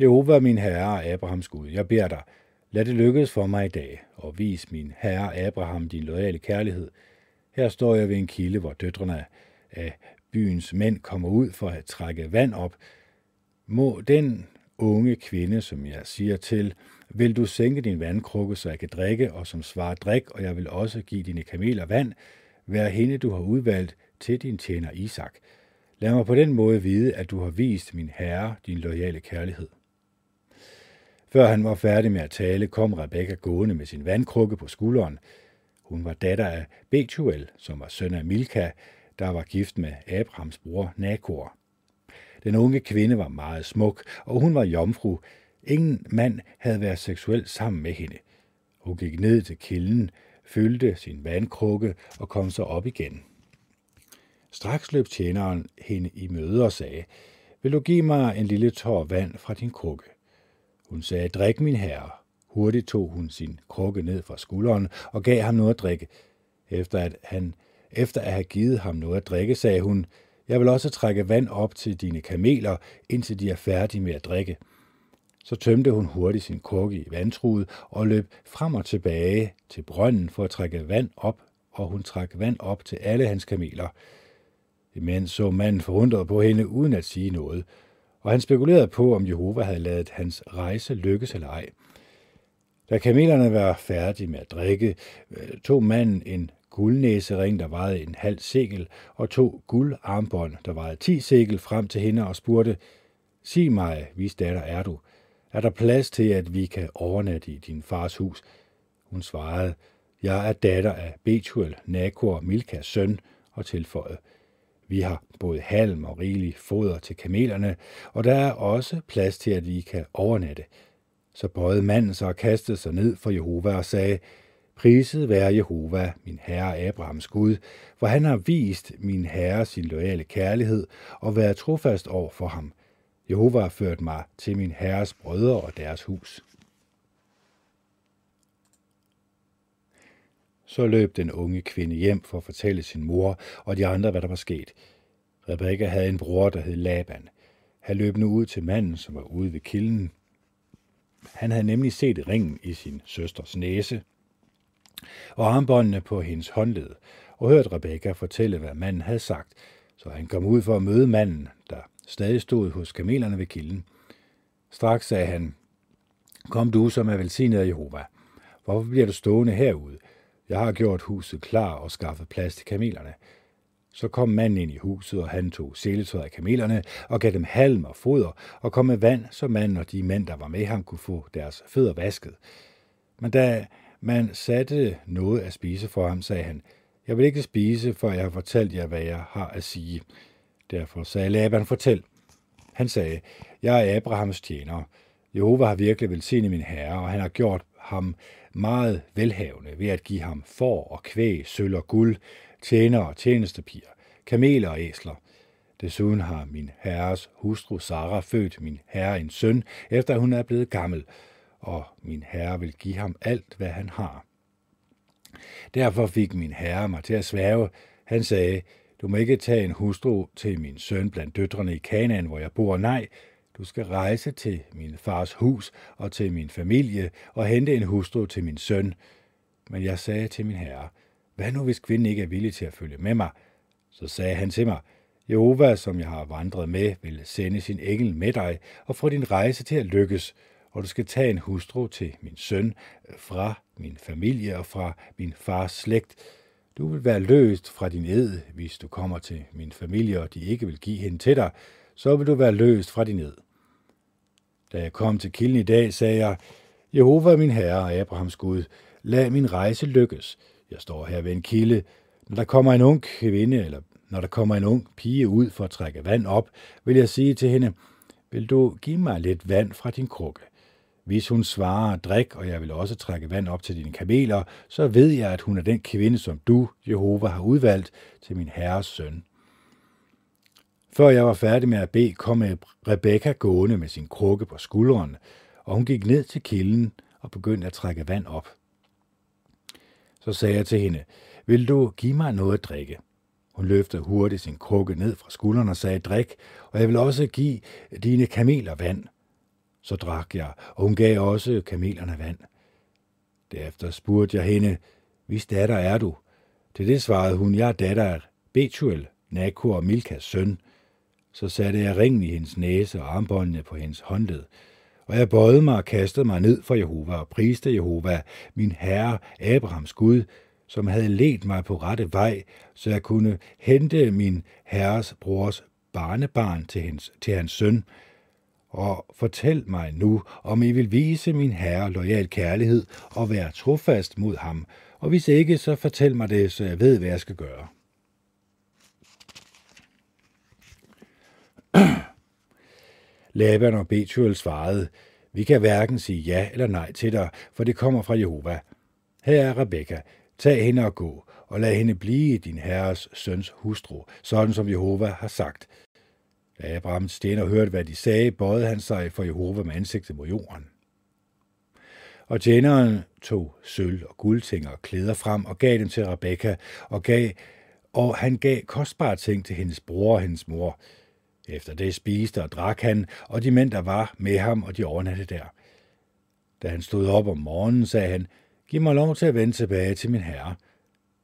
Jehova, min herre Abrahams Gud, jeg beder dig, lad det lykkes for mig i dag, og vis min herre Abraham din loyale kærlighed. Her står jeg ved en kilde, hvor døtrene af byens mænd kommer ud for at trække vand op. Må den unge kvinde, som jeg siger til, vil du sænke din vandkrukke, så jeg kan drikke, og som svar drik, og jeg vil også give dine kameler vand, vær hende, du har udvalgt til din tjener Isak. Lad mig på den måde vide, at du har vist min herre din loyale kærlighed. Før han var færdig med at tale, kom Rebekka gående med sin vandkrukke på skulderen. Hun var datter af Betuel, som var søn af Milka, der var gift med Abrahams bror Nakor. Den unge kvinde var meget smuk, og hun var jomfru. Ingen mand havde været seksuelt sammen med hende. Hun gik ned til kilden, fyldte sin vandkrukke og kom så op igen. Straks løb tjeneren hende i møde og sagde, vil du give mig en lille tår vand fra din krukke? Hun sagde, drik min herre. Hurtigt tog hun sin krukke ned fra skulderen og gav ham noget at drikke. Efter at, han, efter at have givet ham noget at drikke, sagde hun, jeg vil også trække vand op til dine kameler, indtil de er færdige med at drikke. Så tømte hun hurtigt sin krukke i vandtruet og løb frem og tilbage til brønden for at trække vand op, og hun trak vand op til alle hans kameler. Imens så manden forundret på hende uden at sige noget og han spekulerede på, om Jehova havde lavet hans rejse lykkes eller ej. Da kamelerne var færdige med at drikke, øh, tog manden en guldnæsering, der vejede en halv sikkel, og to guldarmbånd, der vejede ti sikkel, frem til hende og spurgte, Sig mig, hvis datter er du? Er der plads til, at vi kan overnatte i din fars hus? Hun svarede, Jeg er datter af Betuel, Nakor, Milkas søn, og tilføjede, Vi har både halm og rigelig foder til kamelerne, og der er også plads til, at vi kan overnatte. Så bøjede manden sig og kastede sig ned for Jehova og sagde, Priset være Jehova, min herre Abrahams Gud, for han har vist min herre sin loyale kærlighed og været trofast over for ham. Jehova har ført mig til min herres brødre og deres hus. Så løb den unge kvinde hjem for at fortælle sin mor og de andre, hvad der var sket. Rebekka havde en bror, der hed Laban. Han løb nu ud til manden, som var ude ved kilden. Han havde nemlig set ringen i sin søsters næse og armbåndene på hendes håndled, og hørt Rebekka fortælle, hvad manden havde sagt, så han kom ud for at møde manden, der stadig stod hos kamelerne ved kilden. Straks sagde han, Kom du, som er velsignet af Jehova. Hvorfor bliver du stående herude? Jeg har gjort huset klar og skaffet plads til kamelerne. Så kom manden ind i huset, og han tog seletøjet af kamelerne og gav dem halm og foder og kom med vand, så manden og de mænd, der var med ham, kunne få deres fødder vasket. Men da man satte noget at spise for ham, sagde han, jeg vil ikke spise, før jeg har fortalt jer, hvad jeg har at sige. Derfor sagde Laban, fortæl. Han sagde, jeg er Abrahams tjener. Jehova har virkelig velsignet min herre, og han har gjort ham meget velhavende ved at give ham får og kvæg, sølv og guld, tjener og tjenestepiger, kameler og æsler. Desuden har min herres hustru Sara født min herre en søn, efter hun er blevet gammel, og min herre vil give ham alt, hvad han har. Derfor fik min herre mig til at svæve. Han sagde, du må ikke tage en hustru til min søn blandt døtrene i Kanaan, hvor jeg bor. Nej, du skal rejse til min fars hus og til min familie og hente en hustru til min søn. Men jeg sagde til min herre, hvad nu hvis kvinden ikke er villig til at følge med mig? Så sagde han til mig, Jehova, som jeg har vandret med, vil sende sin engel med dig og få din rejse til at lykkes, og du skal tage en hustru til min søn øh, fra min familie og fra min fars slægt. Du vil være løst fra din ed, hvis du kommer til min familie, og de ikke vil give hende til dig, så vil du være løst fra din ed. Da jeg kom til kilden i dag, sagde jeg, Jehova min herre, Abrahams Gud, lad min rejse lykkes. Jeg står her ved en kilde. Når der kommer en ung kvinde, eller når der kommer en ung pige ud for at trække vand op, vil jeg sige til hende, vil du give mig lidt vand fra din krukke? Hvis hun svarer, drik, og jeg vil også trække vand op til dine kameler, så ved jeg, at hun er den kvinde, som du, Jehova, har udvalgt til min herres søn. Før jeg var færdig med at bede, kom Rebekka gående med sin krukke på skulderen, og hun gik ned til kilden og begyndte at trække vand op. Så sagde jeg til hende, vil du give mig noget at drikke? Hun løftede hurtigt sin krukke ned fra skulderen og sagde, drik, og jeg vil også give dine kameler vand. Så drak jeg, og hun gav også kamelerne vand. Derefter spurgte jeg hende, hvis datter er du? Til det svarede hun, jeg er datter af Betuel, Nakor og Milkas søn. Så satte jeg ringen i hendes næse og armbåndene på hendes håndled, og jeg bøjede mig og kastede mig ned for Jehova og priste Jehova, min herre Abrahams Gud, som havde ledt mig på rette vej, så jeg kunne hente min herres brors barnebarn til hans, til hans søn, og fortæl mig nu, om I vil vise min herre lojal kærlighed og være trofast mod ham, og hvis ikke, så fortæl mig det, så jeg ved, hvad jeg skal gøre. Laban og Betuel svarede, vi kan hverken sige ja eller nej til dig, for det kommer fra Jehova. Her er Rebekka, tag hende og gå, og lad hende blive din herres søns hustru, sådan som Jehova har sagt. Da Abraham tjener hørte, hvad de sagde, bøjede han sig for Jehova med ansigtet mod jorden. Og tjeneren tog sølv og guldting og klæder frem og gav dem til Rebekka, og, gav, og han gav kostbare ting til hendes bror og hendes mor. Efter det spiste og drak han, og de mænd, der var med ham, og de overnattede der. Da han stod op om morgenen, sagde han, Giv mig lov til at vende tilbage til min herre.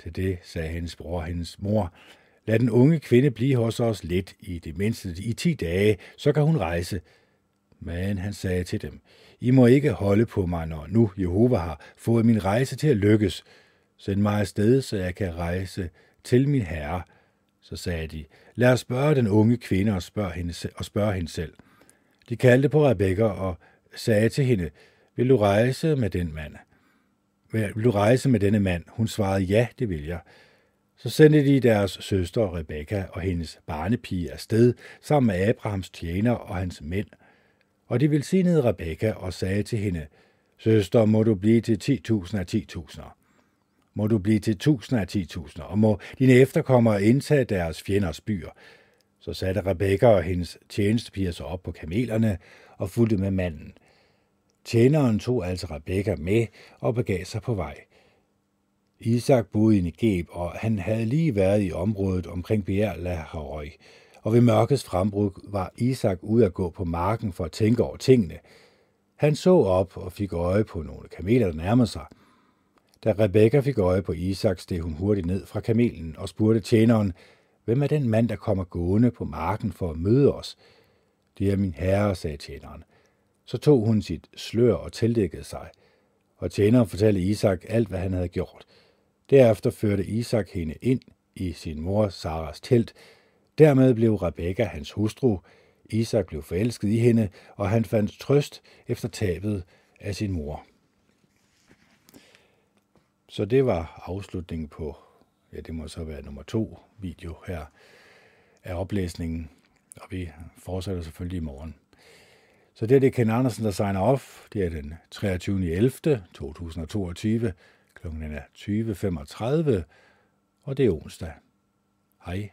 Til det sagde hendes bror og hendes mor, Lad den unge kvinde blive hos os lidt i det mindste i ti dage, så kan hun rejse. Men han sagde til dem, I må ikke holde på mig, når nu Jehova har fået min rejse til at lykkes. Send mig afsted, så jeg kan rejse til min herre. Så sagde de, lad os spørge den unge kvinde og spørge hende, og spørge hende selv. De kaldte på Rebekka og sagde til hende, vil du rejse med den mand? vil du rejse med denne mand? Hun svarede, ja, det vil jeg. Så sendte de deres søster Rebekka og hendes barnepige afsted sammen med Abrahams tjener og hans mænd. Og de velsignede Rebekka og sagde til hende, Søster, må du blive til 10.000 af 10.000. Må du blive til tusinder af 10.000, og må dine efterkommere indtage deres fjenders byer. Så satte Rebekka og hendes tjenestepiger sig op på kamelerne og fulgte med manden. Tjeneren tog altså Rebekka med og begav sig på vej. Isak boede i Negeb, og han havde lige været i området omkring Bjerla Harøj. Og ved mørkets frembrud var Isak ude at gå på marken for at tænke over tingene. Han så op og fik øje på nogle kameler, der nærmede sig. Da Rebekka fik øje på Isak, steg hun hurtigt ned fra kamelen og spurgte tjeneren, hvem er den mand, der kommer gående på marken for at møde os? Det er min herre, sagde tjeneren. Så tog hun sit slør og tildækkede sig. Og tjeneren fortalte Isak alt, hvad han havde gjort. Derefter førte Isak hende ind i sin mor Saras telt. Dermed blev Rebekka hans hustru. Isak blev forelsket i hende, og han fandt trøst efter tabet af sin mor. Så det var afslutningen på, ja det må så være nummer to video her af oplæsningen, og vi fortsætter selvfølgelig i morgen. Så det er det Ken Andersen, der signer off. Det er den 23. Klokken er 20.35, og det er onsdag. Hej.